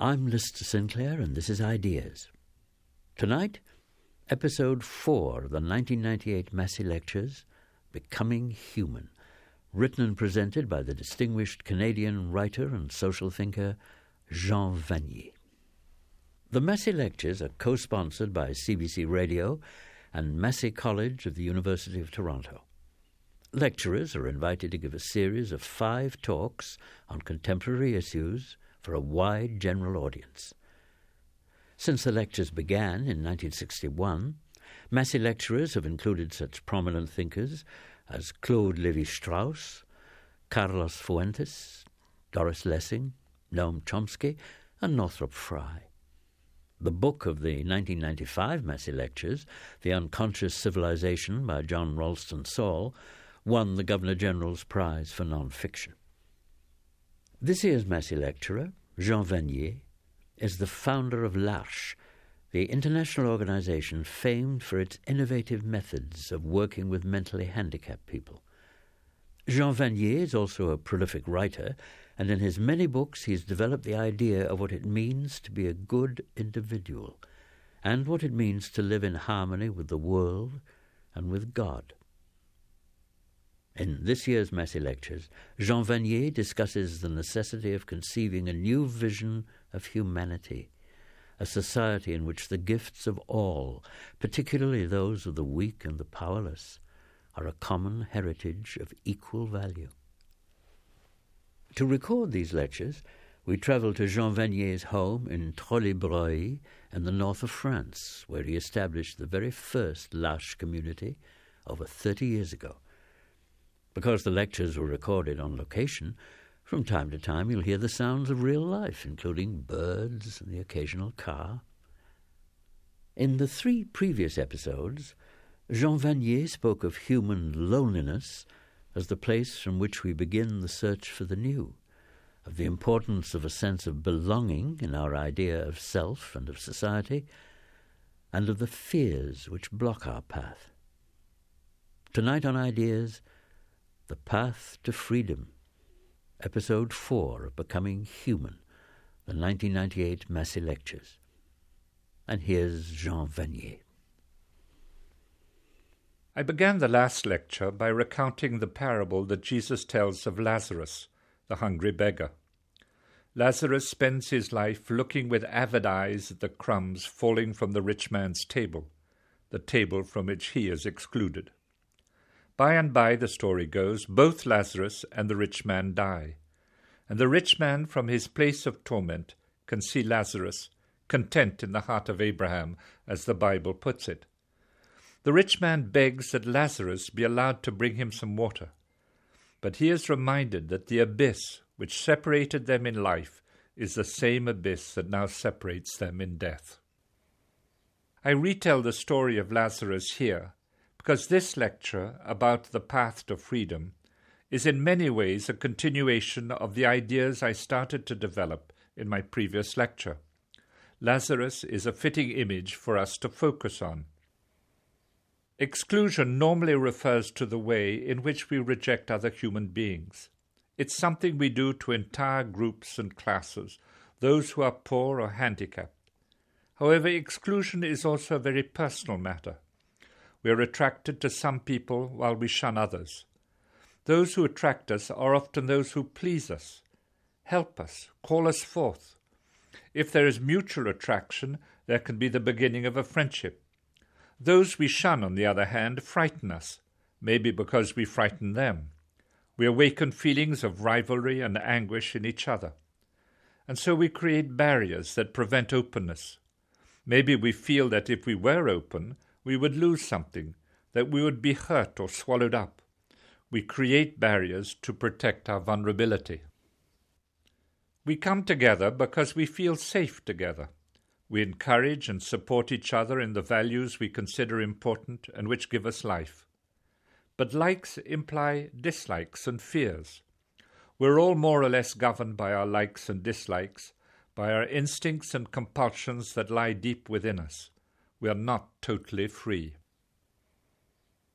I'm Lister Sinclair, and this is Ideas. Tonight, episode 4 of the 1998 Massey Lectures Becoming Human, written and presented by the distinguished Canadian writer and social thinker Jean Vanier. The Massey Lectures are co sponsored by CBC Radio and Massey College of the University of Toronto. Lecturers are invited to give a series of five talks on contemporary issues for a wide general audience. Since the lectures began in 1961, Massey lecturers have included such prominent thinkers as Claude Lévi Strauss, Carlos Fuentes, Doris Lessing, Noam Chomsky, and Northrop Frye. The book of the 1995 Massey Lectures, The Unconscious Civilization by John Ralston Saul, won the Governor General's Prize for Non-Fiction. This year's Massey lecturer, Jean Vanier, is the founder of l'Arche, the international organization famed for its innovative methods of working with mentally handicapped people. Jean Vanier is also a prolific writer, and in his many books he has developed the idea of what it means to be a good individual and what it means to live in harmony with the world and with God. In this year's Massey Lectures, Jean Vanier discusses the necessity of conceiving a new vision of humanity, a society in which the gifts of all, particularly those of the weak and the powerless, are a common heritage of equal value. To record these lectures, we travel to Jean Vanier's home in Trosly-Breuil in the north of France, where he established the very first L'Arche community over 30 years ago. Because the lectures were recorded on location, from time to time you'll hear the sounds of real life, including birds and the occasional car. In the three previous episodes, Jean Vanier spoke of human loneliness as the place from which we begin the search for the new, of the importance of a sense of belonging in our idea of self and of society, and of the fears which block our path. Tonight on Ideas, the Path to Freedom, Episode 4 of Becoming Human, the 1998 Massey Lectures. And here's Jean Vanier. I began the last lecture by recounting the parable that Jesus tells of Lazarus, the hungry beggar. Lazarus spends his life looking with avid eyes at the crumbs falling from the rich man's table, the table from which he is excluded. By and by, the story goes, both Lazarus and the rich man die. And the rich man, from his place of torment, can see Lazarus, content in the heart of Abraham, as the Bible puts it. The rich man begs that Lazarus be allowed to bring him some water. But he is reminded that the abyss which separated them in life is the same abyss that now separates them in death. I retell the story of Lazarus here because this lecture about the path to freedom is in many ways a continuation of the ideas I started to develop in my previous lecture. Lazarus is a fitting image for us to focus on. Exclusion normally refers to the way in which we reject other human beings. It's something we do to entire groups and classes, those who are poor or handicapped. However, exclusion is also a very personal matter. We are attracted to some people while we shun others. Those who attract us are often those who please us, help us, call us forth. If there is mutual attraction, there can be the beginning of a friendship. Those we shun, on the other hand, frighten us, maybe because we frighten them. We awaken feelings of rivalry and anguish in each other. And so we create barriers that prevent openness. Maybe we feel that if we were open, we would lose something, that we would be hurt or swallowed up. We create barriers to protect our vulnerability. We come together because we feel safe together. We encourage and support each other in the values we consider important and which give us life. But likes imply dislikes and fears. We're all more or less governed by our likes and dislikes, by our instincts and compulsions that lie deep within us we are not totally free.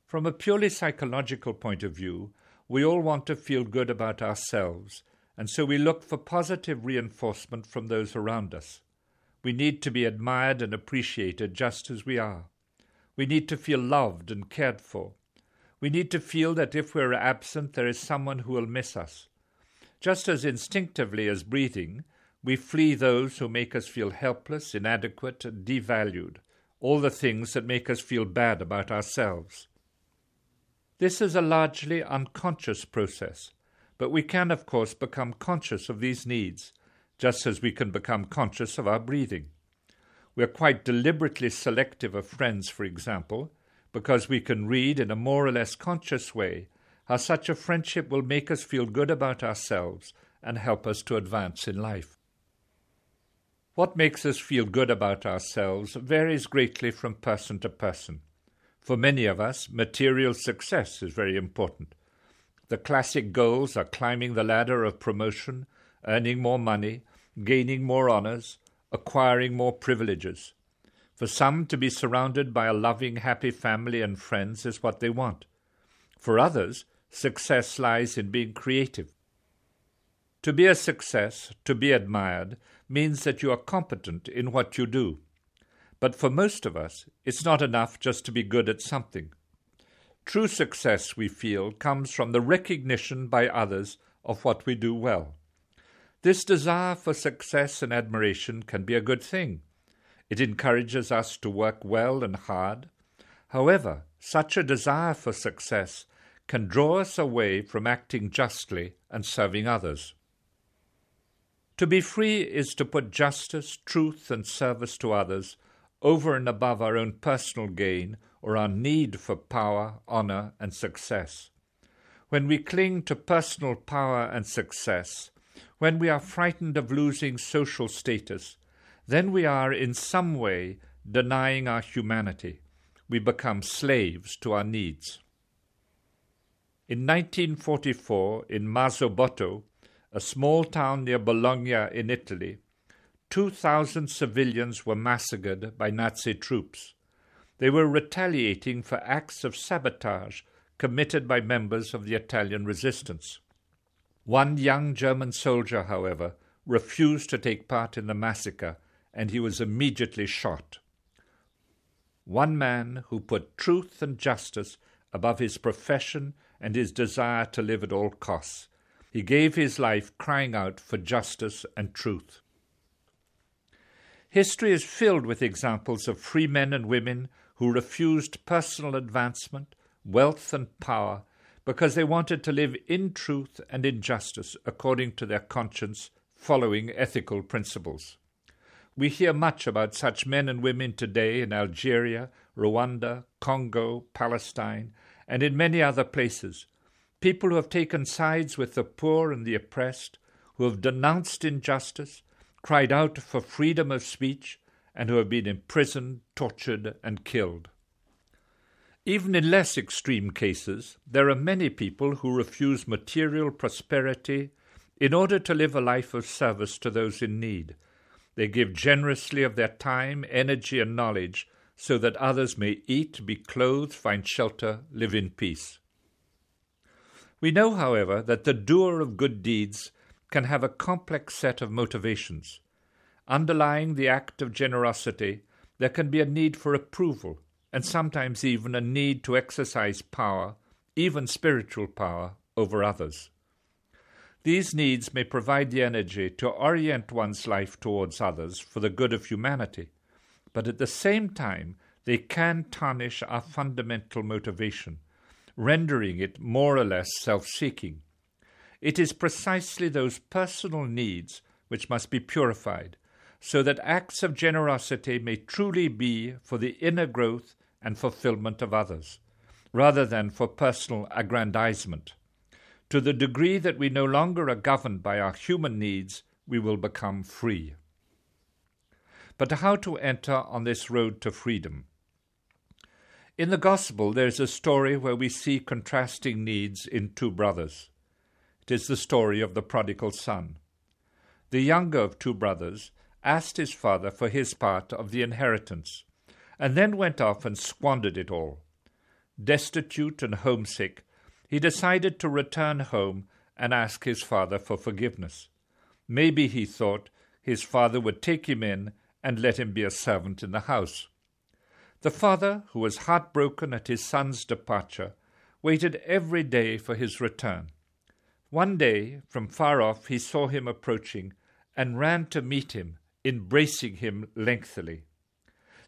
From a purely psychological point of view, we all want to feel good about ourselves and so we look for positive reinforcement from those around us. We need to be admired and appreciated just as we are. We need to feel loved and cared for. We need to feel that if we're absent, there is someone who will miss us. Just as instinctively as breathing, we flee those who make us feel helpless, inadequate, and devalued, all the things that make us feel bad about ourselves. This is a largely unconscious process, but we can, of course, become conscious of these needs, just as we can become conscious of our breathing. We are quite deliberately selective of friends, for example, because we can read in a more or less conscious way how such a friendship will make us feel good about ourselves and help us to advance in life. What makes us feel good about ourselves varies greatly from person to person. For many of us, material success is very important. The classic goals are climbing the ladder of promotion, earning more money, gaining more honors, acquiring more privileges. For some, to be surrounded by a loving, happy family and friends is what they want. For others, success lies in being creative. To be a success, to be admired, means that you are competent in what you do. But for most of us, it's not enough just to be good at something. True success, we feel, comes from the recognition by others of what we do well. This desire for success and admiration can be a good thing. It encourages us to work well and hard. However, such a desire for success can draw us away from acting justly and serving others. To be free is to put justice, truth, and service to others over and above our own personal gain or our need for power, honor, and success. When we cling to personal power and success, when we are frightened of losing social status, then we are in some way denying our humanity. We become slaves to our needs. In 1944, in Marzabotto, a small town near Bologna in Italy, 2,000 civilians were massacred by Nazi troops. They were retaliating for acts of sabotage committed by members of the Italian resistance. One young German soldier, however, refused to take part in the massacre and he was immediately shot. One man who put truth and justice above his profession and his desire to live at all costs. He gave his life crying out for justice and truth. History is filled with examples of free men and women who refused personal advancement, wealth, and power because they wanted to live in truth and in justice according to their conscience, following ethical principles. We hear much about such men and women today in Algeria, Rwanda, Congo, Palestine, and in many other places. People who have taken sides with the poor and the oppressed, who have denounced injustice, cried out for freedom of speech, and who have been imprisoned, tortured, and killed. Even in less extreme cases, there are many people who refuse material prosperity in order to live a life of service to those in need. They give generously of their time, energy, and knowledge so that others may eat, be clothed, find shelter, live in peace. We know, however, that the doer of good deeds can have a complex set of motivations. Underlying the act of generosity, there can be a need for approval, and sometimes even a need to exercise power, even spiritual power, over others. These needs may provide the energy to orient one's life towards others for the good of humanity, but at the same time, they can tarnish our fundamental motivation, rendering it more or less self seeking. It is precisely those personal needs which must be purified, so that acts of generosity may truly be for the inner growth and fulfillment of others, rather than for personal aggrandizement. To the degree that we no longer are governed by our human needs, we will become free. But how to enter on this road to freedom? In the Gospel, there is a story where we see contrasting needs in two brothers. It is the story of the prodigal son. The younger of two brothers asked his father for his part of the inheritance, and then went off and squandered it all. Destitute and homesick, he decided to return home and ask his father for forgiveness. Maybe he thought his father would take him in and let him be a servant in the house. The father, who was heartbroken at his son's departure, waited every day for his return. One day, from far off, he saw him approaching and ran to meet him, embracing him lengthily.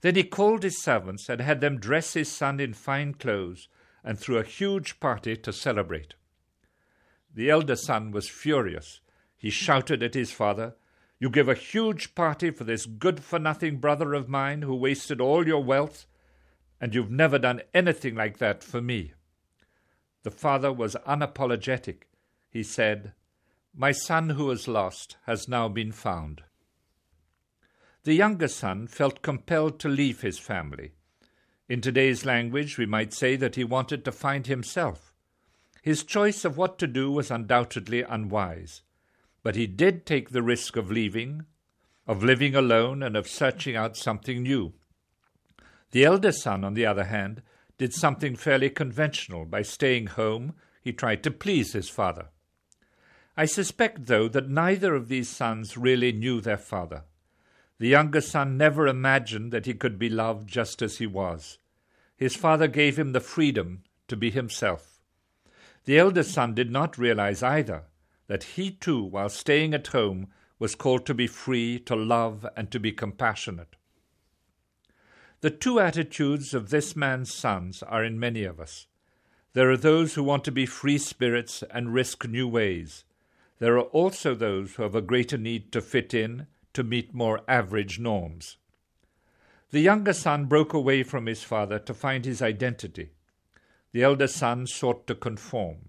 Then he called his servants and had them dress his son in fine clothes and threw a huge party to celebrate. The elder son was furious. He shouted at his father, You give a huge party for this good for nothing brother of mine who wasted all your wealth, and you've never done anything like that for me. The father was unapologetic. He said, My son who was lost has now been found. The younger son felt compelled to leave his family. In today's language, we might say that he wanted to find himself. His choice of what to do was undoubtedly unwise, but he did take the risk of leaving, of living alone, and of searching out something new. The elder son, on the other hand, did something fairly conventional. By staying home, he tried to please his father. I suspect, though, that neither of these sons really knew their father. The younger son never imagined that he could be loved just as he was. His father gave him the freedom to be himself. The elder son did not realize either that he too, while staying at home, was called to be free, to love, and to be compassionate. The two attitudes of this man's sons are in many of us. There are those who want to be free spirits and risk new ways. There are also those who have a greater need to fit in to meet more average norms. The younger son broke away from his father to find his identity. The elder son sought to conform.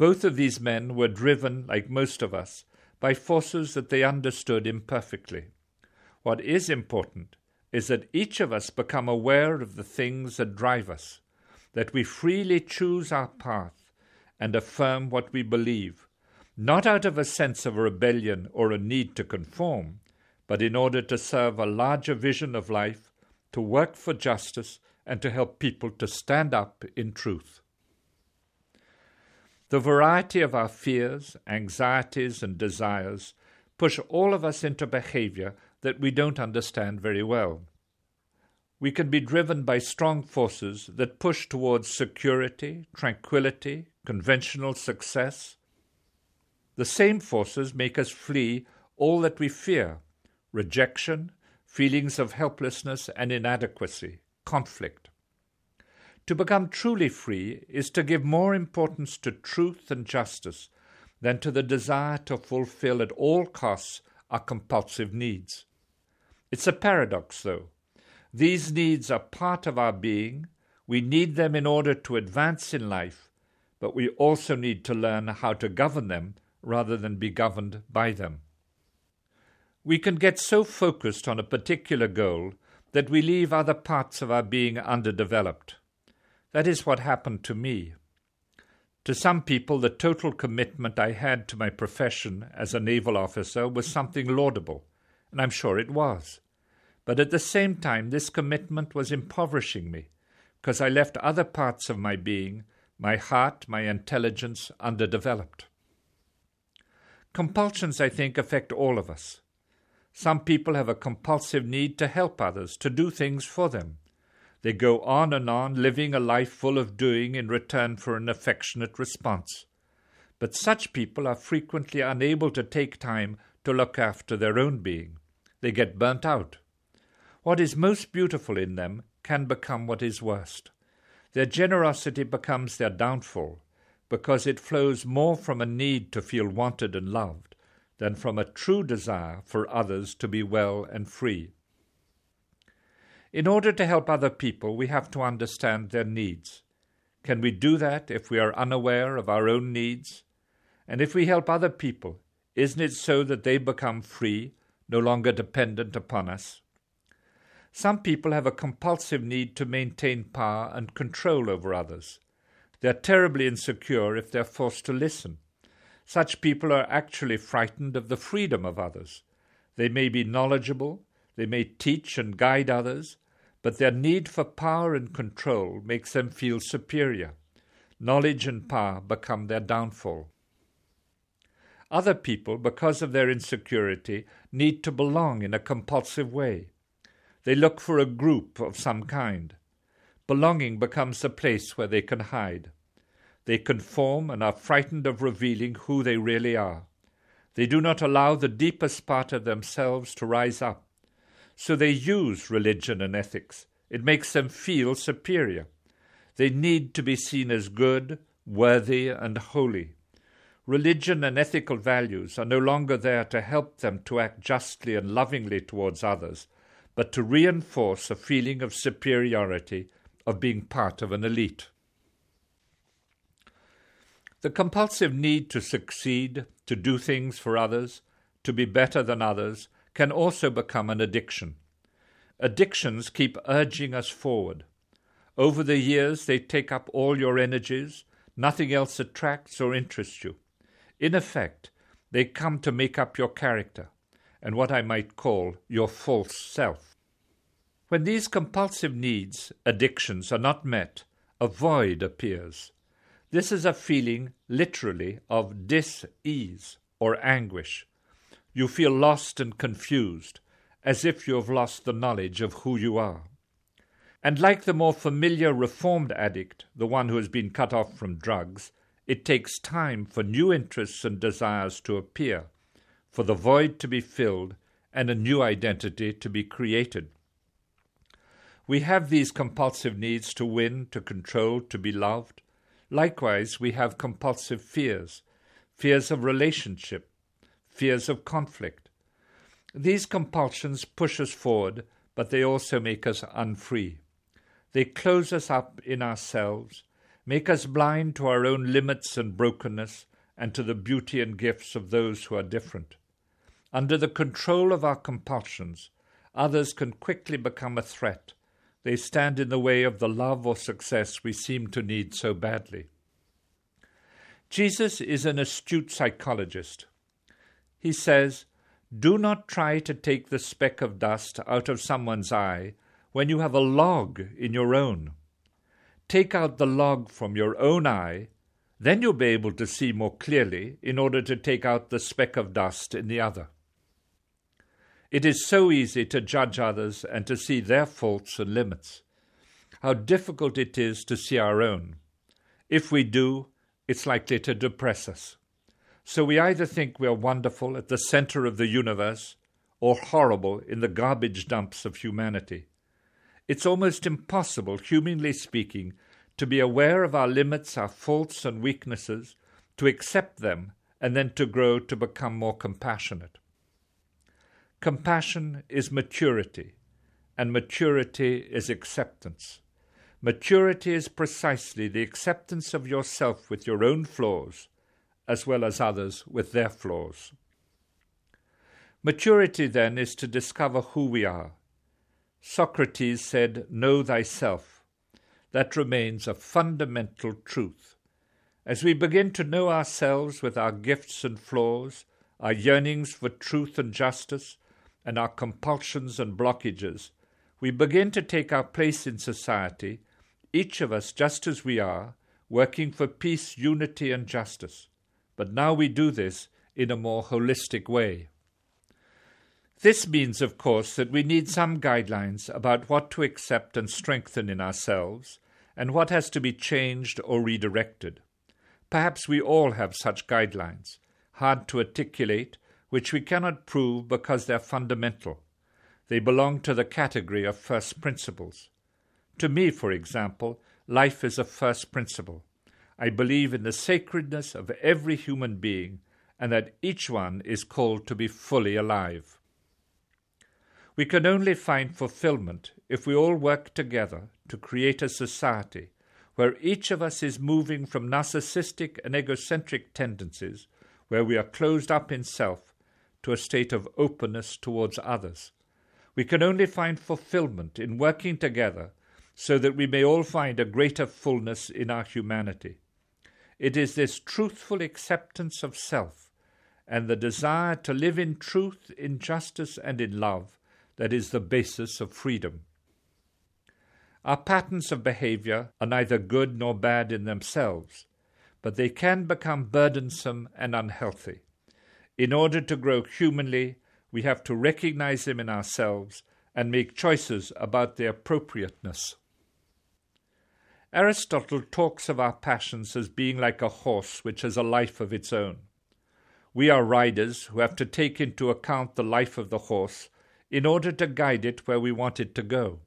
Both of these men were driven, like most of us, by forces that they understood imperfectly. What is important is that each of us become aware of the things that drive us, that we freely choose our path and affirm what we believe, not out of a sense of rebellion or a need to conform, but in order to serve a larger vision of life, to work for justice, and to help people to stand up in truth. The variety of our fears, anxieties, and desires push all of us into behavior that we don't understand very well. We can be driven by strong forces that push towards security, tranquility, conventional success, the same forces make us flee all that we fear rejection, feelings of helplessness and inadequacy, conflict. To become truly free is to give more importance to truth and justice than to the desire to fulfill at all costs our compulsive needs. It's a paradox, though. These needs are part of our being. We need them in order to advance in life, but we also need to learn how to govern them rather than be governed by them. We can get so focused on a particular goal that we leave other parts of our being underdeveloped. That is what happened to me. To some people, the total commitment I had to my profession as a naval officer was something laudable, and I'm sure it was. But at the same time, this commitment was impoverishing me, because I left other parts of my being, my heart, my intelligence, underdeveloped. Compulsions, I think, affect all of us. Some people have a compulsive need to help others, to do things for them. They go on and on, living a life full of doing in return for an affectionate response. But such people are frequently unable to take time to look after their own being. They get burnt out. What is most beautiful in them can become what is worst. Their generosity becomes their downfall because it flows more from a need to feel wanted and loved than from a true desire for others to be well and free. In order to help other people, we have to understand their needs. Can we do that if we are unaware of our own needs? And if we help other people, isn't it so that they become free, no longer dependent upon us? Some people have a compulsive need to maintain power and control over others. They're terribly insecure if they're forced to listen. Such people are actually frightened of the freedom of others. They may be knowledgeable, they may teach and guide others, but their need for power and control makes them feel superior. Knowledge and power become their downfall. Other people, because of their insecurity, need to belong in a compulsive way. They look for a group of some kind. Belonging becomes the place where they can hide. They conform and are frightened of revealing who they really are. They do not allow the deepest part of themselves to rise up. So they use religion and ethics. It makes them feel superior. They need to be seen as good, worthy, and holy. Religion and ethical values are no longer there to help them to act justly and lovingly towards others, but to reinforce a feeling of superiority, of being part of an elite. The compulsive need to succeed, to do things for others, to be better than others, can also become an addiction. Addictions keep urging us forward. Over the years, they take up all your energies, nothing else attracts or interests you. In effect, they come to make up your character, and what I might call your false self. When these compulsive needs, addictions, are not met, a void appears. This is a feeling, literally, of dis ease or anguish. You feel lost and confused, as if you have lost the knowledge of who you are. And like the more familiar reformed addict, the one who has been cut off from drugs, it takes time for new interests and desires to appear, for the void to be filled, and a new identity to be created. We have these compulsive needs to win, to control, to be loved. Likewise, we have compulsive fears fears of relationship, fears of conflict. These compulsions push us forward, but they also make us unfree. They close us up in ourselves, make us blind to our own limits and brokenness, and to the beauty and gifts of those who are different. Under the control of our compulsions, others can quickly become a threat. They stand in the way of the love or success we seem to need so badly. Jesus is an astute psychologist. He says, Do not try to take the speck of dust out of someone's eye when you have a log in your own. Take out the log from your own eye, then you'll be able to see more clearly in order to take out the speck of dust in the other. It is so easy to judge others and to see their faults and limits. How difficult it is to see our own. If we do, it's likely to depress us. So we either think we are wonderful at the center of the universe or horrible in the garbage dumps of humanity. It's almost impossible, humanly speaking, to be aware of our limits, our faults and weaknesses, to accept them, and then to grow to become more compassionate. Compassion is maturity, and maturity is acceptance. Maturity is precisely the acceptance of yourself with your own flaws, as well as others with their flaws. Maturity, then, is to discover who we are, Socrates said, Know thyself. That remains a fundamental truth. As we begin to know ourselves with our gifts and flaws, our yearnings for truth and justice, and our compulsions and blockages, we begin to take our place in society, each of us just as we are, working for peace, unity, and justice. But now we do this in a more holistic way. This means, of course, that we need some guidelines about what to accept and strengthen in ourselves, and what has to be changed or redirected. Perhaps we all have such guidelines, hard to articulate, which we cannot prove because they're fundamental. They belong to the category of first principles. To me, for example, life is a first principle. I believe in the sacredness of every human being, and that each one is called to be fully alive. We can only find fulfillment if we all work together to create a society where each of us is moving from narcissistic and egocentric tendencies, where we are closed up in self, to a state of openness towards others. We can only find fulfillment in working together so that we may all find a greater fullness in our humanity. It is this truthful acceptance of self and the desire to live in truth, in justice, and in love that is the basis of freedom. Our patterns of behavior are neither good nor bad in themselves, but they can become burdensome and unhealthy. In order to grow humanly, we have to recognize them in ourselves and make choices about their appropriateness. Aristotle talks of our passions as being like a horse which has a life of its own. We are riders who have to take into account the life of the horse in order to guide it where we want it to go.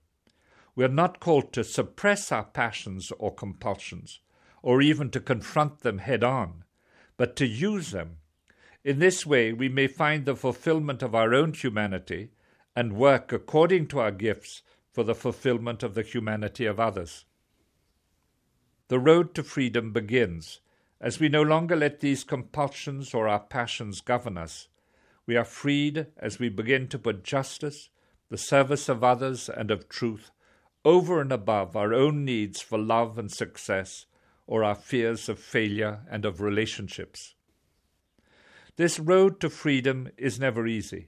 We are not called to suppress our passions or compulsions, or even to confront them head on, but to use them. In this way, we may find the fulfillment of our own humanity and work according to our gifts for the fulfillment of the humanity of others. The road to freedom begins as we no longer let these compulsions or our passions govern us. We are freed as we begin to put justice, the service of others, and of truth over and above our own needs for love and success or our fears of failure and of relationships. This road to freedom is never easy.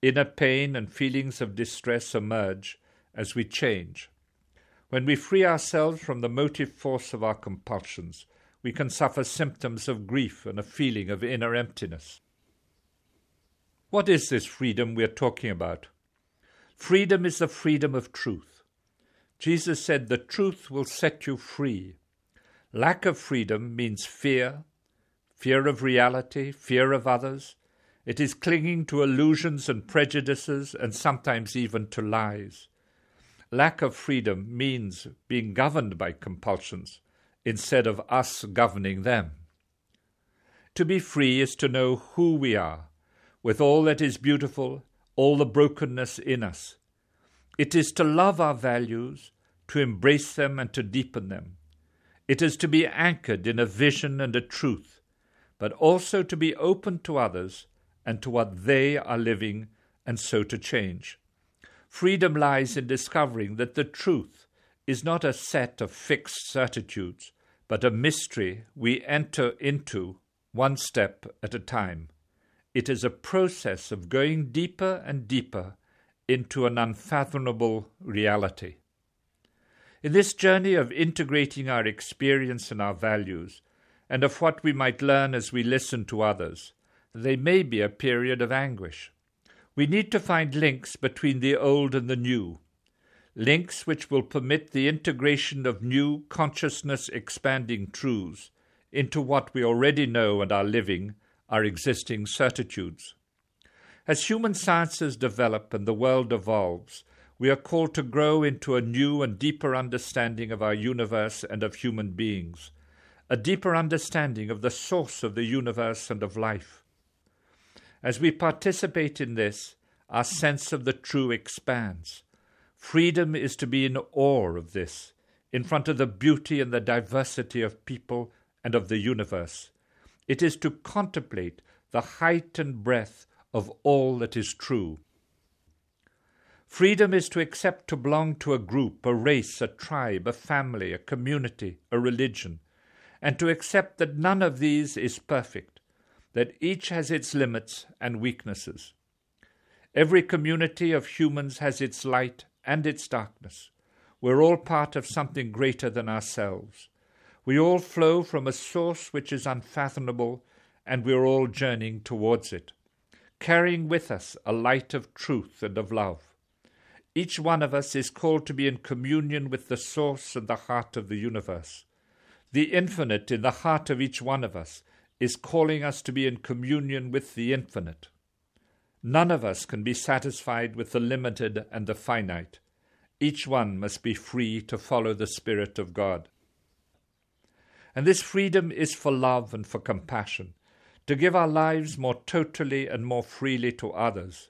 Inner pain and feelings of distress emerge as we change. When we free ourselves from the motive force of our compulsions, we can suffer symptoms of grief and a feeling of inner emptiness. What is this freedom we are talking about? Freedom is the freedom of truth. Jesus said, The truth will set you free. Lack of freedom means fear, fear of reality, fear of others, it is clinging to illusions and prejudices and sometimes even to lies. Lack of freedom means being governed by compulsions instead of us governing them. To be free is to know who we are, with all that is beautiful, all the brokenness in us. It is to love our values, to embrace them and to deepen them. It is to be anchored in a vision and a truth, but also to be open to others and to what they are living, and so to change. Freedom lies in discovering that the truth is not a set of fixed certitudes, but a mystery we enter into one step at a time. It is a process of going deeper and deeper into an unfathomable reality. In this journey of integrating our experience and our values, and of what we might learn as we listen to others, they may be a period of anguish. We need to find links between the old and the new, links which will permit the integration of new consciousness expanding truths into what we already know and are living, our existing certitudes. As human sciences develop and the world evolves, we are called to grow into a new and deeper understanding of our universe and of human beings, a deeper understanding of the source of the universe and of life. As we participate in this, our sense of the true expands. Freedom is to be in awe of this, in front of the beauty and the diversity of people and of the universe. It is to contemplate the height and breadth of all that is true. Freedom is to accept to belong to a group, a race, a tribe, a family, a community, a religion, and to accept that none of these is perfect that each has its limits and weaknesses. Every community of humans has its light and its darkness. We're all part of something greater than ourselves. We all flow from a source which is unfathomable, and we're all journeying towards it, carrying with us a light of truth and of love. Each one of us is called to be in communion with the source and the heart of the universe. The infinite in the heart of each one of us is calling us to be in communion with the infinite. None of us can be satisfied with the limited and the finite. Each one must be free to follow the Spirit of God. And this freedom is for love and for compassion, to give our lives more totally and more freely to others.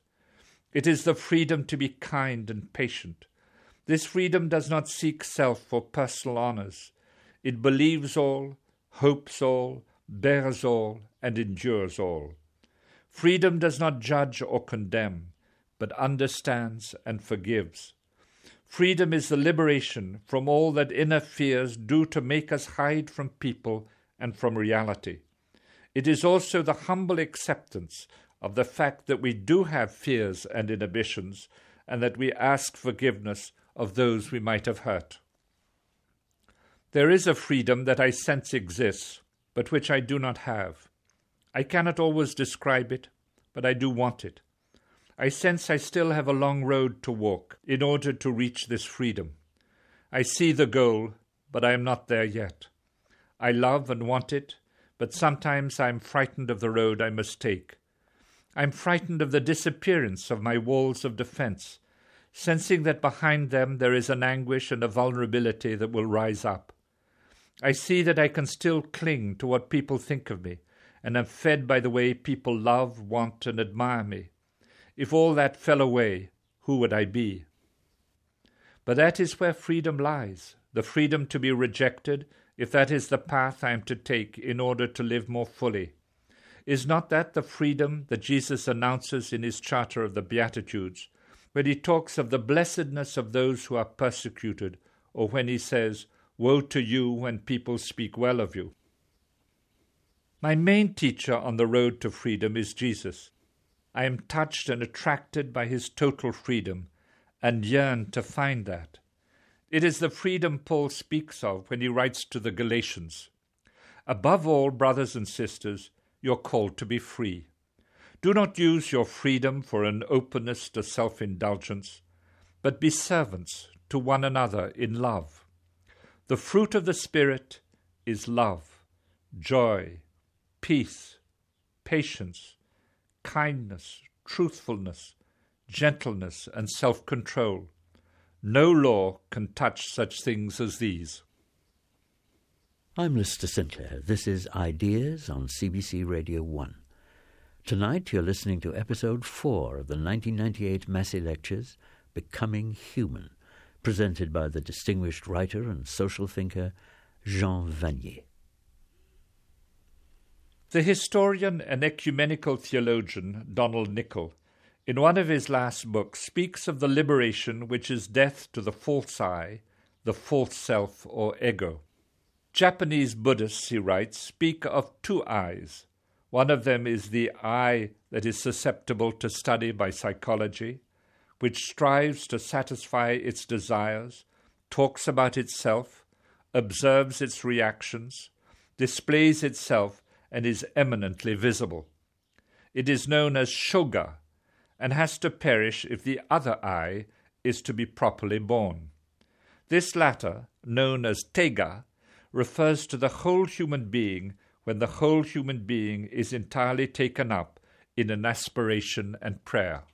It is the freedom to be kind and patient. This freedom does not seek self or personal honors. It believes all, hopes all, bears all, and endures all. Freedom does not judge or condemn, but understands and forgives. Freedom is the liberation from all that inner fears do to make us hide from people and from reality. It is also the humble acceptance of the fact that we do have fears and inhibitions, and that we ask forgiveness of those we might have hurt. There is a freedom that I sense exists, but which I do not have. I cannot always describe it, but I do want it. I sense I still have a long road to walk in order to reach this freedom. I see the goal, but I am not there yet. I love and want it, but sometimes I am frightened of the road I must take. I am frightened of the disappearance of my walls of defense, sensing that behind them there is an anguish and a vulnerability that will rise up. I see that I can still cling to what people think of me, and am fed by the way people love, want, and admire me. If all that fell away, who would I be? But that is where freedom lies the freedom to be rejected, if that is the path I am to take in order to live more fully. Is not that the freedom that Jesus announces in his Charter of the Beatitudes, when he talks of the blessedness of those who are persecuted, or when he says, Woe to you when people speak well of you? My main teacher on the road to freedom is Jesus. I am touched and attracted by his total freedom and yearn to find that. It is the freedom Paul speaks of when he writes to the Galatians. Above all, brothers and sisters, you're called to be free. Do not use your freedom for an openness to self indulgence, but be servants to one another in love. The fruit of the Spirit is love, joy, peace, patience, kindness, truthfulness, gentleness, and self control. No law can touch such things as these. I'm Lister Sinclair. This is Ideas on CBC Radio 1. Tonight you're listening to episode 4 of the 1998 Massey Lectures, Becoming Human, presented by the distinguished writer and social thinker Jean Vanier. The historian and ecumenical theologian Donald Nicholl, in one of his last books, speaks of the liberation which is death to the false I, the false self or ego. Japanese Buddhists, he writes, speak of two eyes. One of them is the eye that is susceptible to study by psychology, which strives to satisfy its desires, talks about itself, observes its reactions, displays itself and is eminently visible. It is known as shoga, and has to perish if the other I is to be properly born. This latter, known as taiga, refers to the whole human being when the whole human being is entirely taken up in an aspiration and prayer.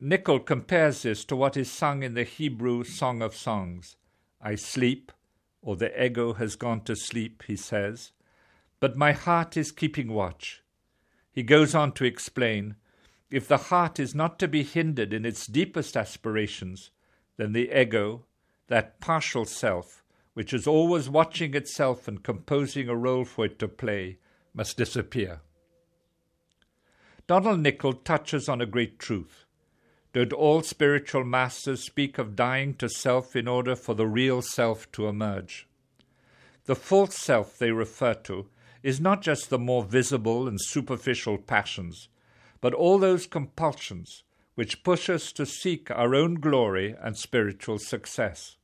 Nicholl compares this to what is sung in the Hebrew Song of Songs. I sleep, or the ego has gone to sleep, he says, but my heart is keeping watch. He goes on to explain if the heart is not to be hindered in its deepest aspirations, then the ego, that partial self, which is always watching itself and composing a role for it to play, must disappear. Donald Nicholl touches on a great truth. Don't all spiritual masters speak of dying to self in order for the real self to emerge? The false self they refer to is not just the more visible and superficial passions, but all those compulsions which push us to seek our own glory and spiritual success.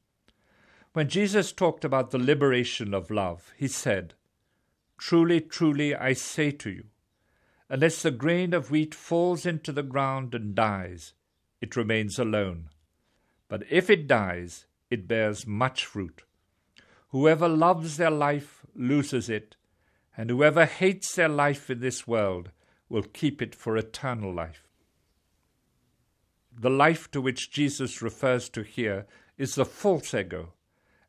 When Jesus talked about the liberation of love, he said, Truly, truly, I say to you, unless the grain of wheat falls into the ground and dies, it remains alone. But if it dies, it bears much fruit. Whoever loves their life loses it, and whoever hates their life in this world will keep it for eternal life. The life to which Jesus refers to here is the false ego,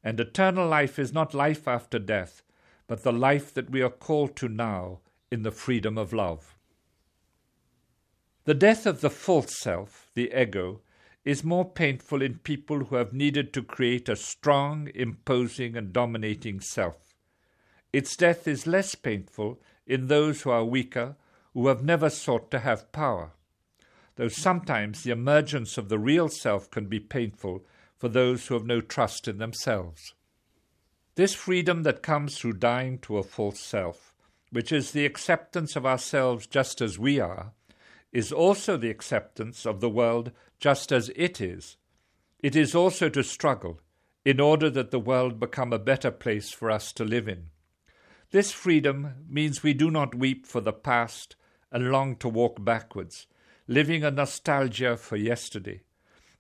and eternal life is not life after death, but the life that we are called to now in the freedom of love. The death of the false self, the ego, is more painful in people who have needed to create a strong, imposing, and dominating self. Its death is less painful in those who are weaker, who have never sought to have power, though sometimes the emergence of the real self can be painful for those who have no trust in themselves. This freedom that comes through dying to a false self, which is the acceptance of ourselves just as we are, is also the acceptance of the world just as it is. It is also to struggle in order that the world become a better place for us to live in. This freedom means we do not weep for the past and long to walk backwards, living a nostalgia for yesterday.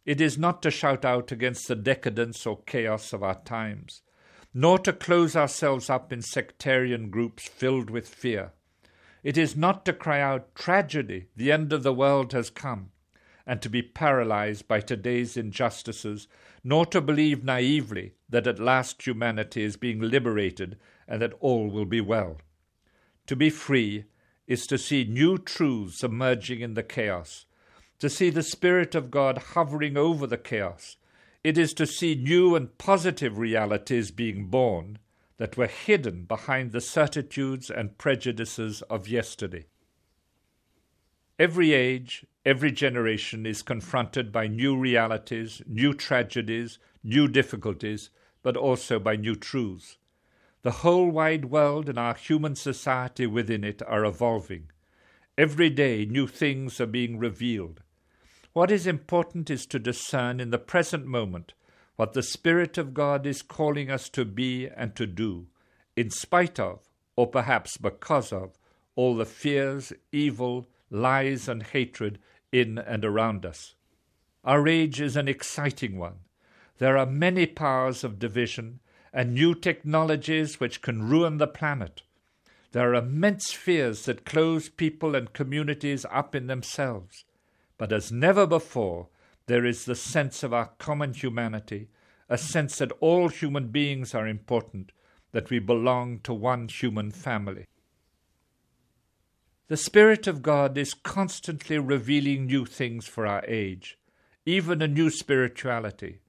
It is not to shout out against the decadence or chaos of our times, nor to close ourselves up in sectarian groups filled with fear. It is not to cry out, Tragedy, the end of the world has come, and to be paralyzed by today's injustices, nor to believe naively that at last humanity is being liberated and that all will be well. To be free is to see new truths emerging in the chaos, to see the Spirit of God hovering over the chaos. It is to see new and positive realities being born that were hidden behind the certitudes and prejudices of yesterday. Every age, every generation is confronted by new realities, new tragedies, new difficulties, but also by new truths. The whole wide world and our human society within it are evolving. Every day, new things are being revealed. What is important is to discern in the present moment what the Spirit of God is calling us to be and to do, in spite of, or perhaps because of, all the fears, evil, lies, and hatred in and around us. Our age is an exciting one. There are many powers of division and new technologies which can ruin the planet. There are immense fears that close people and communities up in themselves. But as never before, there is the sense of our common humanity, a sense that all human beings are important, that we belong to one human family. The Spirit of God is constantly revealing new things for our age, even a new spirituality.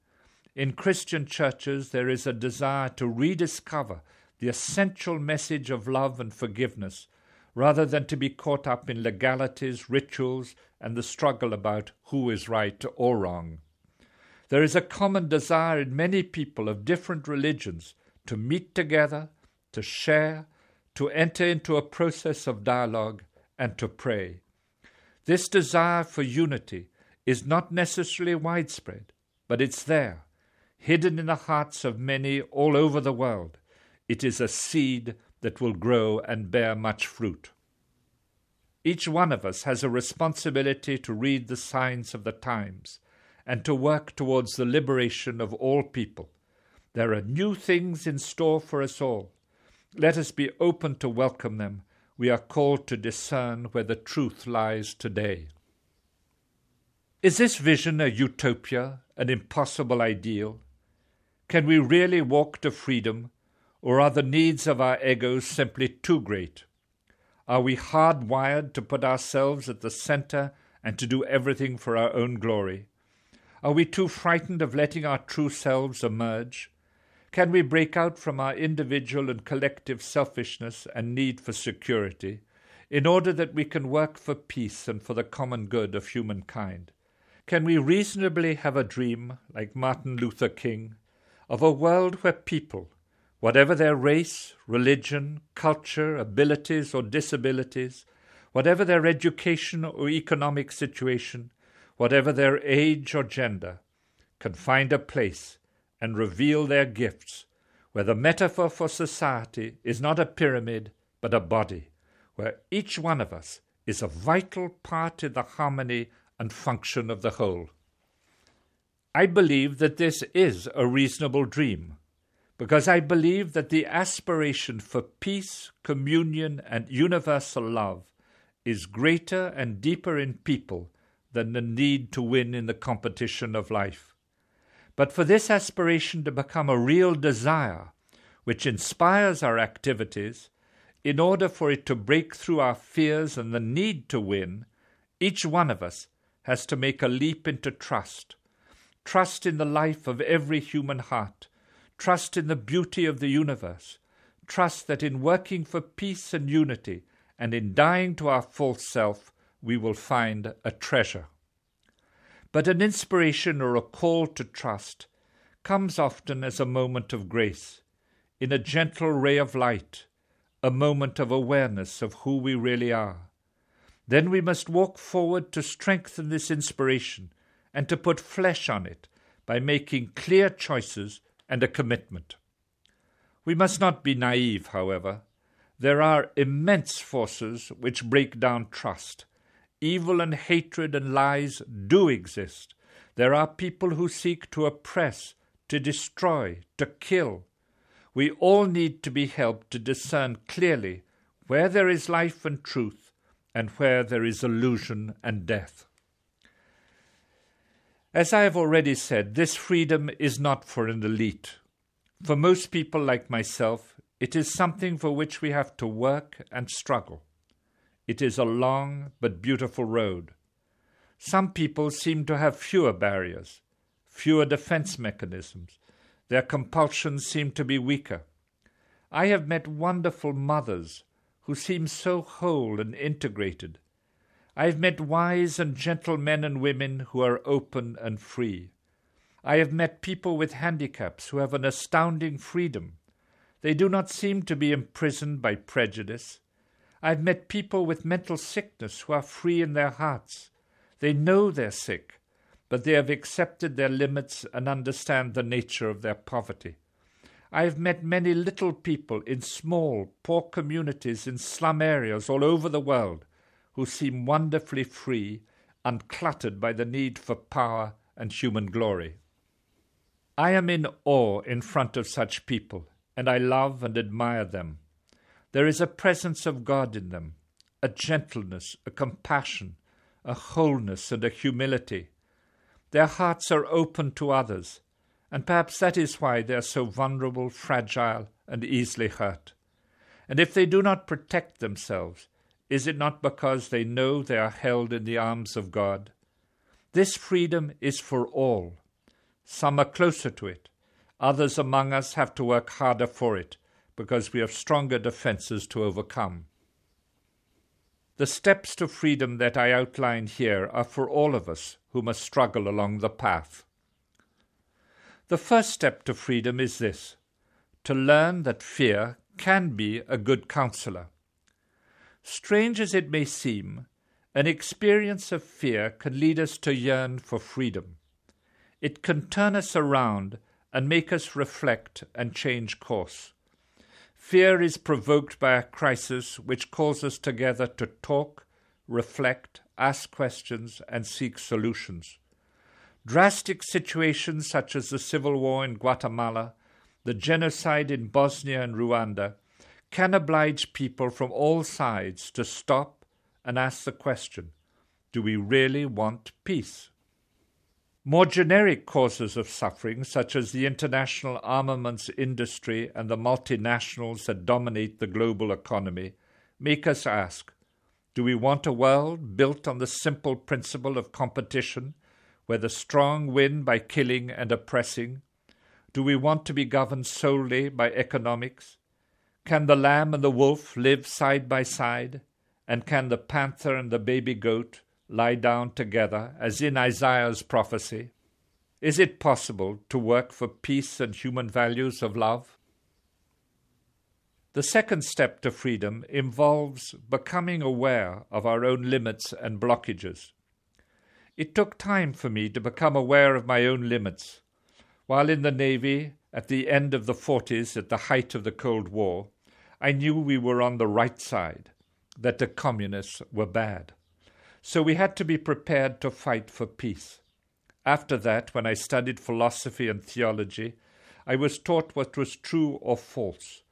In Christian churches, there is a desire to rediscover the essential message of love and forgiveness rather than to be caught up in legalities, rituals, and the struggle about who is right or wrong. There is a common desire in many people of different religions to meet together, to share, to enter into a process of dialogue, and to pray. This desire for unity is not necessarily widespread, but it's there hidden in the hearts of many all over the world. It is a seed that will grow and bear much fruit. Each one of us has a responsibility to read the signs of the times and to work towards the liberation of all people. There are new things in store for us all. Let us be open to welcome them. We are called to discern where the truth lies today. Is this vision a utopia, an impossible ideal? Can we really walk to freedom, or are the needs of our egos simply too great? Are we hardwired to put ourselves at the center and to do everything for our own glory? Are we too frightened of letting our true selves emerge? Can we break out from our individual and collective selfishness and need for security in order that we can work for peace and for the common good of humankind? Can we reasonably have a dream, like Martin Luther King, of a world where people, whatever their race, religion, culture, abilities, or disabilities, whatever their education or economic situation, whatever their age or gender, can find a place and reveal their gifts, where the metaphor for society is not a pyramid but a body, where each one of us is a vital part in the harmony and function of the whole. I believe that this is a reasonable dream, because I believe that the aspiration for peace, communion, and universal love is greater and deeper in people than the need to win in the competition of life. But for this aspiration to become a real desire, which inspires our activities, in order for it to break through our fears and the need to win, each one of us has to make a leap into trust Trust in the life of every human heart. Trust in the beauty of the universe. Trust that in working for peace and unity and in dying to our false self, we will find a treasure. But an inspiration or a call to trust comes often as a moment of grace, in a gentle ray of light, a moment of awareness of who we really are. Then we must walk forward to strengthen this inspiration and to put flesh on it by making clear choices and a commitment. We must not be naive, however. there are immense forces which break down trust. Evil and hatred and lies do exist. There are people who seek to oppress, to destroy, to kill. We all need to be helped to discern clearly where there is life and truth and where there is illusion and death. As I have already said, this freedom is not for an elite. For most people like myself, it is something for which we have to work and struggle. It is a long but beautiful road. Some people seem to have fewer barriers, fewer defense mechanisms. Their compulsions seem to be weaker. I have met wonderful mothers who seem so whole and integrated, I have met wise and gentle men and women who are open and free. I have met people with handicaps who have an astounding freedom. They do not seem to be imprisoned by prejudice. I have met people with mental sickness who are free in their hearts. They know they're sick, but they have accepted their limits and understand the nature of their poverty. I have met many little people in small, poor communities in slum areas all over the world who seem wonderfully free, uncluttered by the need for power and human glory. I am in awe in front of such people, and I love and admire them. There is a presence of God in them, a gentleness, a compassion, a wholeness, and a humility. Their hearts are open to others, and perhaps that is why they are so vulnerable, fragile, and easily hurt. And if they do not protect themselves, is it not because they know they are held in the arms of God? This freedom is for all. Some are closer to it. Others among us have to work harder for it because we have stronger defenses to overcome. The steps to freedom that I outline here are for all of us who must struggle along the path. The first step to freedom is this to learn that fear can be a good counselor. Strange as it may seem, an experience of fear can lead us to yearn for freedom. It can turn us around and make us reflect and change course. Fear is provoked by a crisis which calls us together to talk, reflect, ask questions, and seek solutions. Drastic situations such as the civil war in Guatemala, the genocide in Bosnia and Rwanda, can oblige people from all sides to stop and ask the question do we really want peace? More generic causes of suffering, such as the international armaments industry and the multinationals that dominate the global economy, make us ask do we want a world built on the simple principle of competition, where the strong win by killing and oppressing? Do we want to be governed solely by economics? Can the lamb and the wolf live side by side? And can the panther and the baby goat lie down together, as in Isaiah's prophecy? Is it possible to work for peace and human values of love? The second step to freedom involves becoming aware of our own limits and blockages. It took time for me to become aware of my own limits. While in the Navy, at the end of the 40s, at the height of the Cold War, I knew we were on the right side, that the communists were bad. So we had to be prepared to fight for peace. After that, when I studied philosophy and theology, I was taught what was true or false.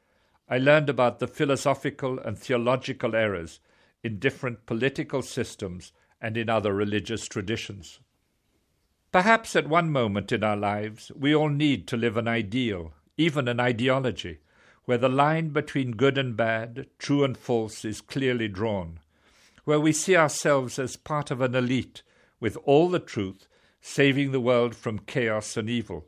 I learned about the philosophical and theological errors in different political systems and in other religious traditions. Perhaps at one moment in our lives we all need to live an ideal, even an ideology, where the line between good and bad, true and false, is clearly drawn, where we see ourselves as part of an elite with all the truth, saving the world from chaos and evil.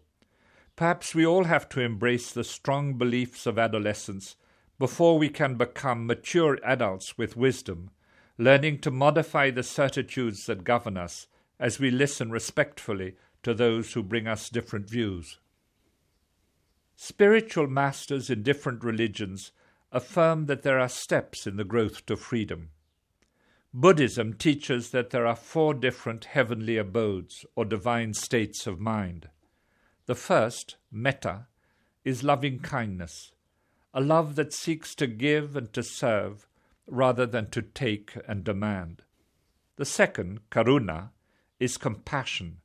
Perhaps we all have to embrace the strong beliefs of adolescence before we can become mature adults with wisdom, learning to modify the certitudes that govern us as we listen respectfully to those who bring us different views. Spiritual masters in different religions affirm that there are steps in the growth to freedom. Buddhism teaches that there are four different heavenly abodes or divine states of mind. The first, metta, is loving kindness, a love that seeks to give and to serve rather than to take and demand. The second, karuna, is compassion,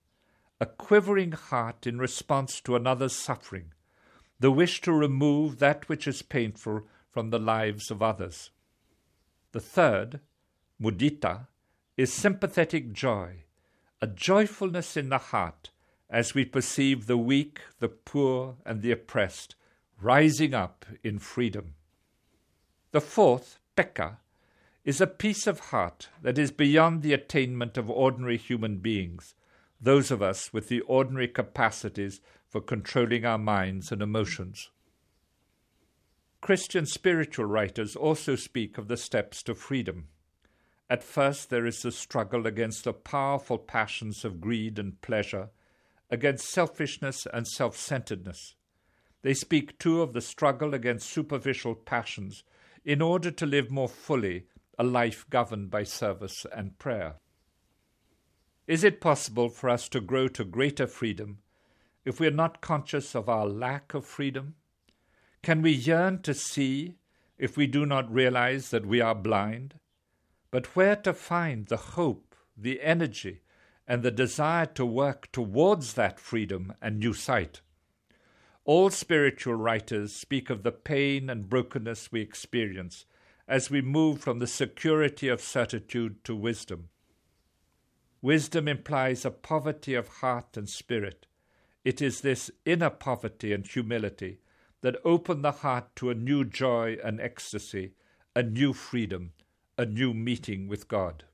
a quivering heart in response to another's suffering, the wish to remove that which is painful from the lives of others. The third, mudita, is sympathetic joy, a joyfulness in the heart as we perceive the weak, the poor, and the oppressed rising up in freedom. The fourth, peka, is a peace of heart that is beyond the attainment of ordinary human beings, those of us with the ordinary capacities for controlling our minds and emotions. Christian spiritual writers also speak of the steps to freedom. At first, there is the struggle against the powerful passions of greed and pleasure, against selfishness and self centeredness. They speak too of the struggle against superficial passions in order to live more fully a life governed by service and prayer. Is it possible for us to grow to greater freedom if we are not conscious of our lack of freedom? Can we yearn to see if we do not realize that we are blind? But where to find the hope, the energy, and the desire to work towards that freedom and new sight? All spiritual writers speak of the pain and brokenness we experience as we move from the security of certitude to wisdom. Wisdom implies a poverty of heart and spirit. It is this inner poverty and humility that open the heart to a new joy and ecstasy, a new freedom, a new meeting with God.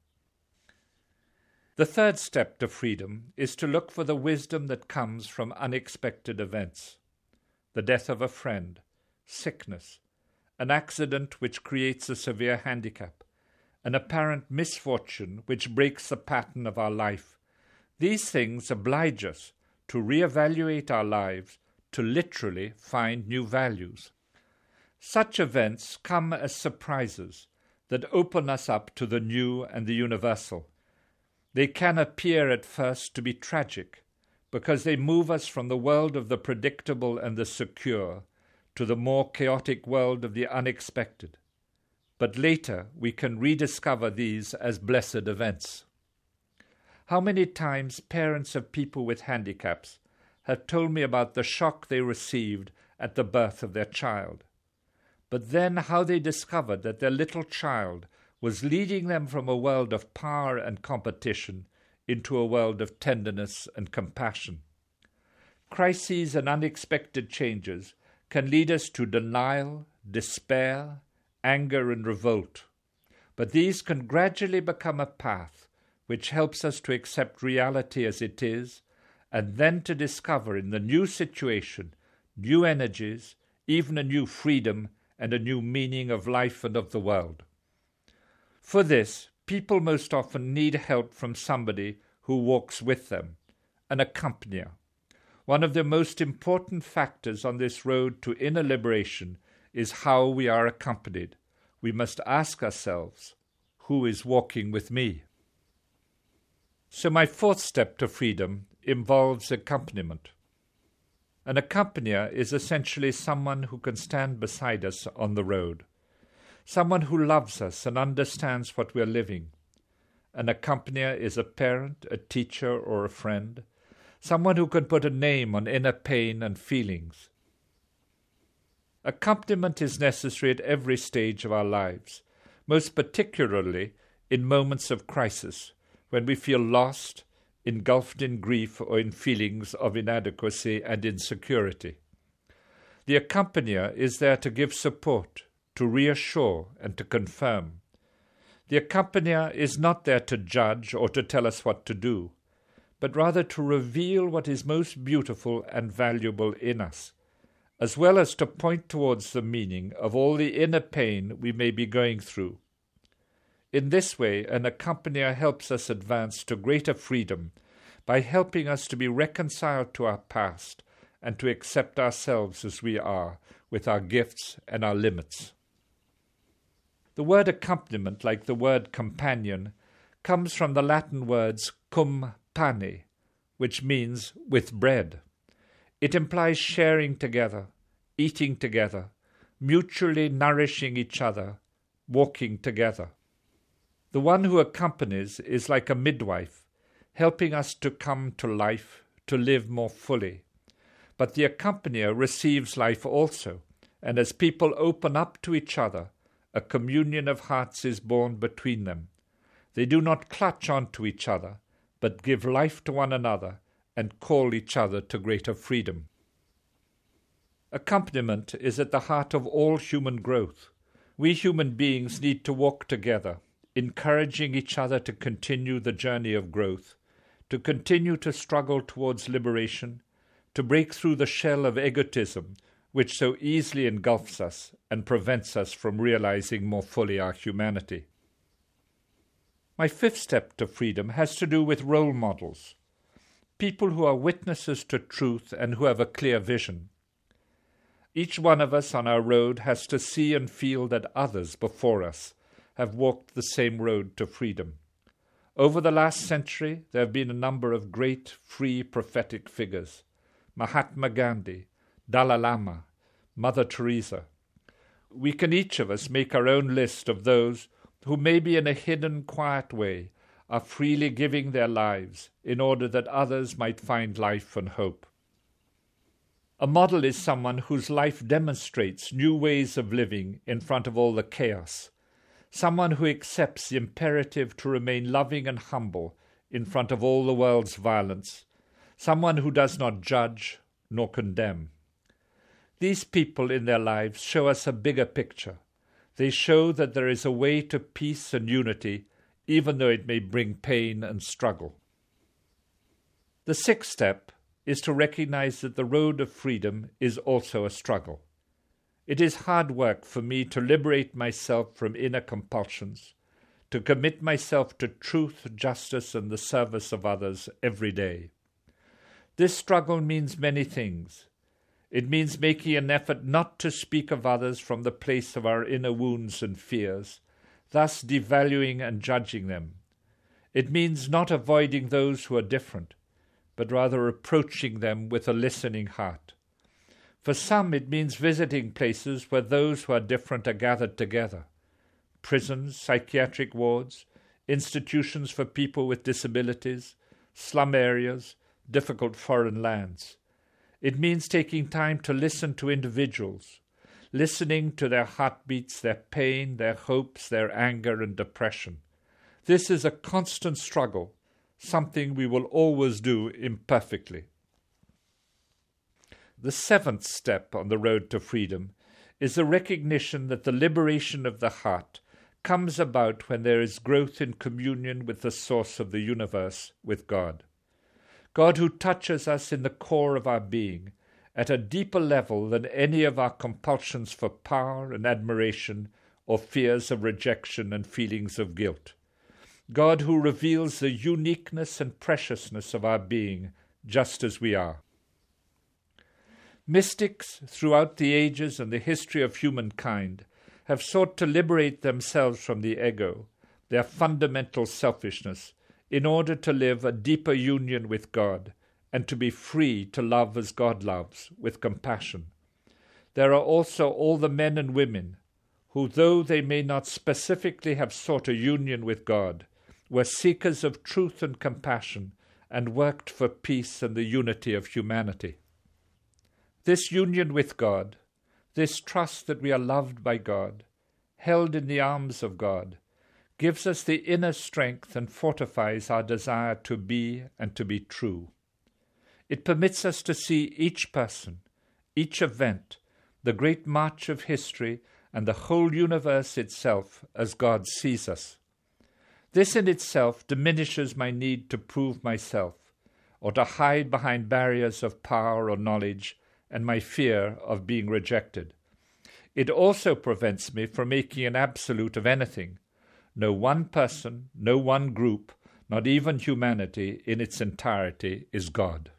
The third step to freedom is to look for the wisdom that comes from unexpected events the death of a friend, sickness, an accident which creates a severe handicap, an apparent misfortune which breaks the pattern of our life. These things oblige us to re-evaluate our lives, to literally find new values. Such events come as surprises, that open us up to the new and the universal. They can appear at first to be tragic, because they move us from the world of the predictable and the secure to the more chaotic world of the unexpected. But later we can rediscover these as blessed events. How many times parents of people with handicaps have told me about the shock they received at the birth of their child but then how they discovered that their little child was leading them from a world of power and competition into a world of tenderness and compassion. Crises and unexpected changes can lead us to denial, despair, anger, and revolt, but these can gradually become a path which helps us to accept reality as it is and then to discover in the new situation new energies, even a new freedom and a new meaning of life and of the world. For this, people most often need help from somebody who walks with them, an accompanier. One of the most important factors on this road to inner liberation is how we are accompanied. We must ask ourselves, who is walking with me? So, my fourth step to freedom involves accompaniment. An accompanier is essentially someone who can stand beside us on the road, someone who loves us and understands what we're living. An accompanier is a parent, a teacher, or a friend, someone who can put a name on inner pain and feelings. Accompaniment is necessary at every stage of our lives, most particularly in moments of crisis, when we feel lost, engulfed in grief or in feelings of inadequacy and insecurity. The accompanier is there to give support, to reassure, and to confirm. The accompanier is not there to judge or to tell us what to do, but rather to reveal what is most beautiful and valuable in us, as well as to point towards the meaning of all the inner pain we may be going through in this way, an accompanier helps us advance to greater freedom by helping us to be reconciled to our past and to accept ourselves as we are, with our gifts and our limits. The word accompaniment, like the word companion, comes from the Latin words cum pane, which means with bread. It implies sharing together, eating together, mutually nourishing each other, walking together. The one who accompanies is like a midwife, helping us to come to life, to live more fully. But the accompanier receives life also, and as people open up to each other, a communion of hearts is born between them. They do not clutch onto each other, but give life to one another and call each other to greater freedom. Accompaniment is at the heart of all human growth. We human beings need to walk together, encouraging each other to continue the journey of growth, to continue to struggle towards liberation, to break through the shell of egotism which so easily engulfs us and prevents us from realizing more fully our humanity. My fifth step to freedom has to do with role models, people who are witnesses to truth and who have a clear vision. Each one of us on our road has to see and feel that others before us have walked the same road to freedom. Over the last century, there have been a number of great free prophetic figures Mahatma Gandhi, Dalai Lama, Mother Teresa. We can each of us make our own list of those who, maybe in a hidden, quiet way, are freely giving their lives in order that others might find life and hope. A model is someone whose life demonstrates new ways of living in front of all the chaos, someone who accepts the imperative to remain loving and humble in front of all the world's violence, someone who does not judge nor condemn. These people in their lives show us a bigger picture. They show that there is a way to peace and unity, even though it may bring pain and struggle. The sixth step is to recognize that the road of freedom is also a struggle. It is hard work for me to liberate myself from inner compulsions, to commit myself to truth, justice, and the service of others every day. This struggle means many things. It means making an effort not to speak of others from the place of our inner wounds and fears, thus devaluing and judging them. It means not avoiding those who are different, but rather approaching them with a listening heart. For some, it means visiting places where those who are different are gathered together prisons, psychiatric wards, institutions for people with disabilities, slum areas, difficult foreign lands. It means taking time to listen to individuals, listening to their heartbeats, their pain, their hopes, their anger, and depression. This is a constant struggle, something we will always do imperfectly. The seventh step on the road to freedom is the recognition that the liberation of the heart comes about when there is growth in communion with the source of the universe, with God. God who touches us in the core of our being at a deeper level than any of our compulsions for power and admiration or fears of rejection and feelings of guilt. God who reveals the uniqueness and preciousness of our being just as we are. Mystics throughout the ages and the history of humankind have sought to liberate themselves from the ego, their fundamental selfishness, in order to live a deeper union with God and to be free to love as God loves, with compassion. There are also all the men and women who, though they may not specifically have sought a union with God, were seekers of truth and compassion and worked for peace and the unity of humanity. This union with God, this trust that we are loved by God, held in the arms of God, gives us the inner strength and fortifies our desire to be and to be true. It permits us to see each person, each event, the great march of history, and the whole universe itself as God sees us. This in itself diminishes my need to prove myself, or to hide behind barriers of power or knowledge, and my fear of being rejected. It also prevents me from making an absolute of anything no one person, no one group, not even humanity in its entirety, is God.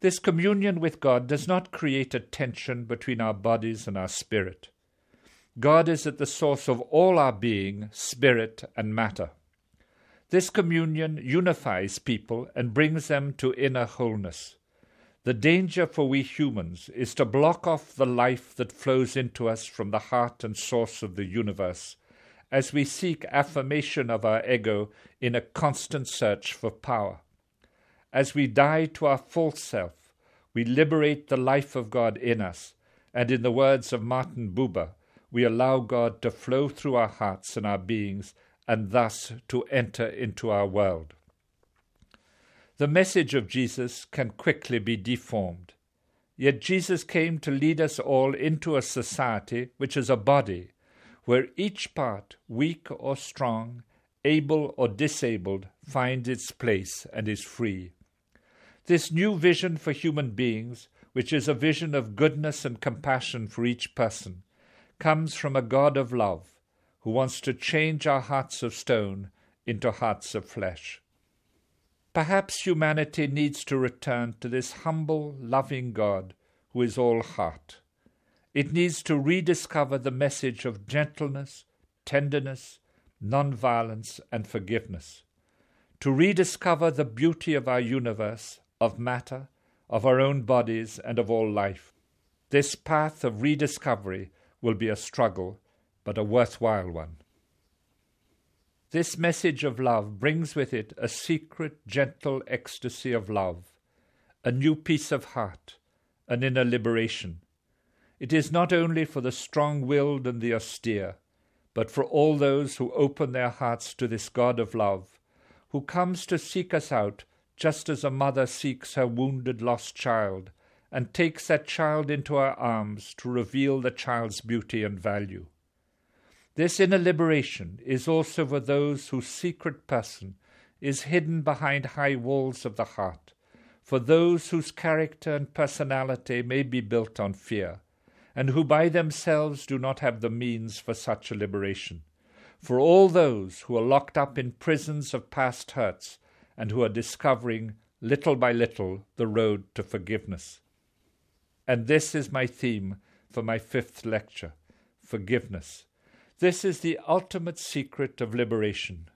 This communion with God does not create a tension between our bodies and our spirit. God is at the source of all our being, spirit, and matter. This communion unifies people and brings them to inner wholeness. The danger for we humans is to block off the life that flows into us from the heart and source of the universe as we seek affirmation of our ego in a constant search for power. As we die to our false self, we liberate the life of God in us, and in the words of Martin Buber, we allow God to flow through our hearts and our beings, and thus to enter into our world. The message of Jesus can quickly be deformed. Yet Jesus came to lead us all into a society which is a body, where each part, weak or strong, able or disabled, finds its place and is free. This new vision for human beings, which is a vision of goodness and compassion for each person, comes from a God of love who wants to change our hearts of stone into hearts of flesh. Perhaps humanity needs to return to this humble, loving God who is all heart. It needs to rediscover the message of gentleness, tenderness, nonviolence, and forgiveness. To rediscover the beauty of our universe, of matter, of our own bodies, and of all life. This path of rediscovery will be a struggle, but a worthwhile one. This message of love brings with it a secret, gentle ecstasy of love, a new peace of heart, an inner liberation it is not only for the strong willed and the austere, but for all those who open their hearts to this God of love, who comes to seek us out just as a mother seeks her wounded lost child, and takes that child into her arms to reveal the child's beauty and value. This inner liberation is also for those whose secret person is hidden behind high walls of the heart, for those whose character and personality may be built on fear and who by themselves do not have the means for such a liberation, for all those who are locked up in prisons of past hurts and who are discovering little by little the road to forgiveness. And this is my theme for my fifth lecture forgiveness. This is the ultimate secret of liberation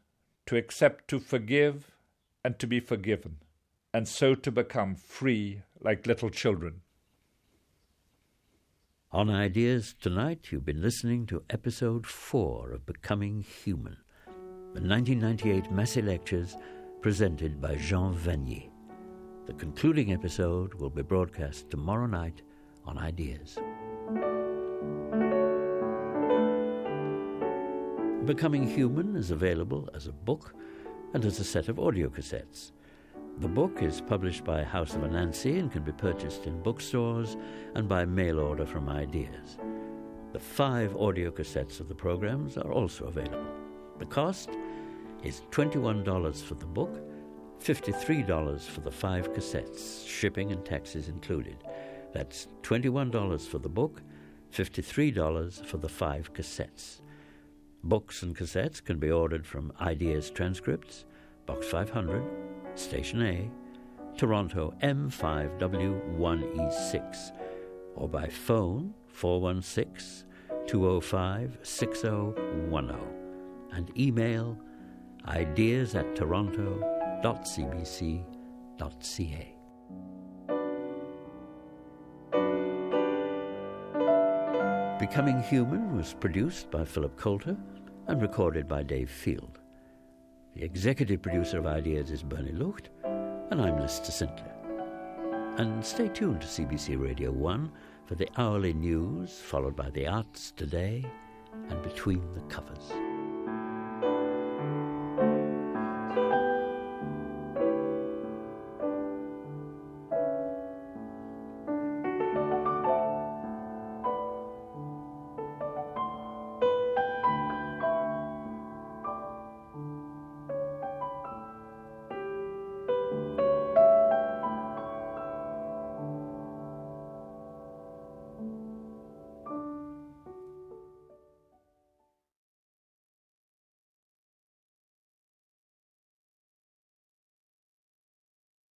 to accept to forgive and to be forgiven, and so to become free like little children. On Ideas tonight, you've been listening to episode 4 of Becoming Human, the 1998 Massey Lectures presented by Jean Vanier. The concluding episode will be broadcast tomorrow night on Ideas. Becoming Human is available as a book and as a set of audio cassettes. The book is published by House of Anansi and can be purchased in bookstores and by mail order from Ideas. The five audio cassettes of the programs are also available. The cost is $21 for the book, $53 for the five cassettes, shipping and taxes included. That's $21 for the book, $53 for the five cassettes. Books and cassettes can be ordered from Ideas Transcripts, Box 500, Station A, Toronto M5W1E6, or by phone 416 205 6010 and email ideas at toronto.cbc.ca. Becoming Human was produced by Philip Coulter and recorded by Dave Field. The executive producer of Ideas is Bernie Lucht, and I'm Lister Sinclair. And stay tuned to CBC Radio 1 for the hourly news, followed by the arts today and between the covers.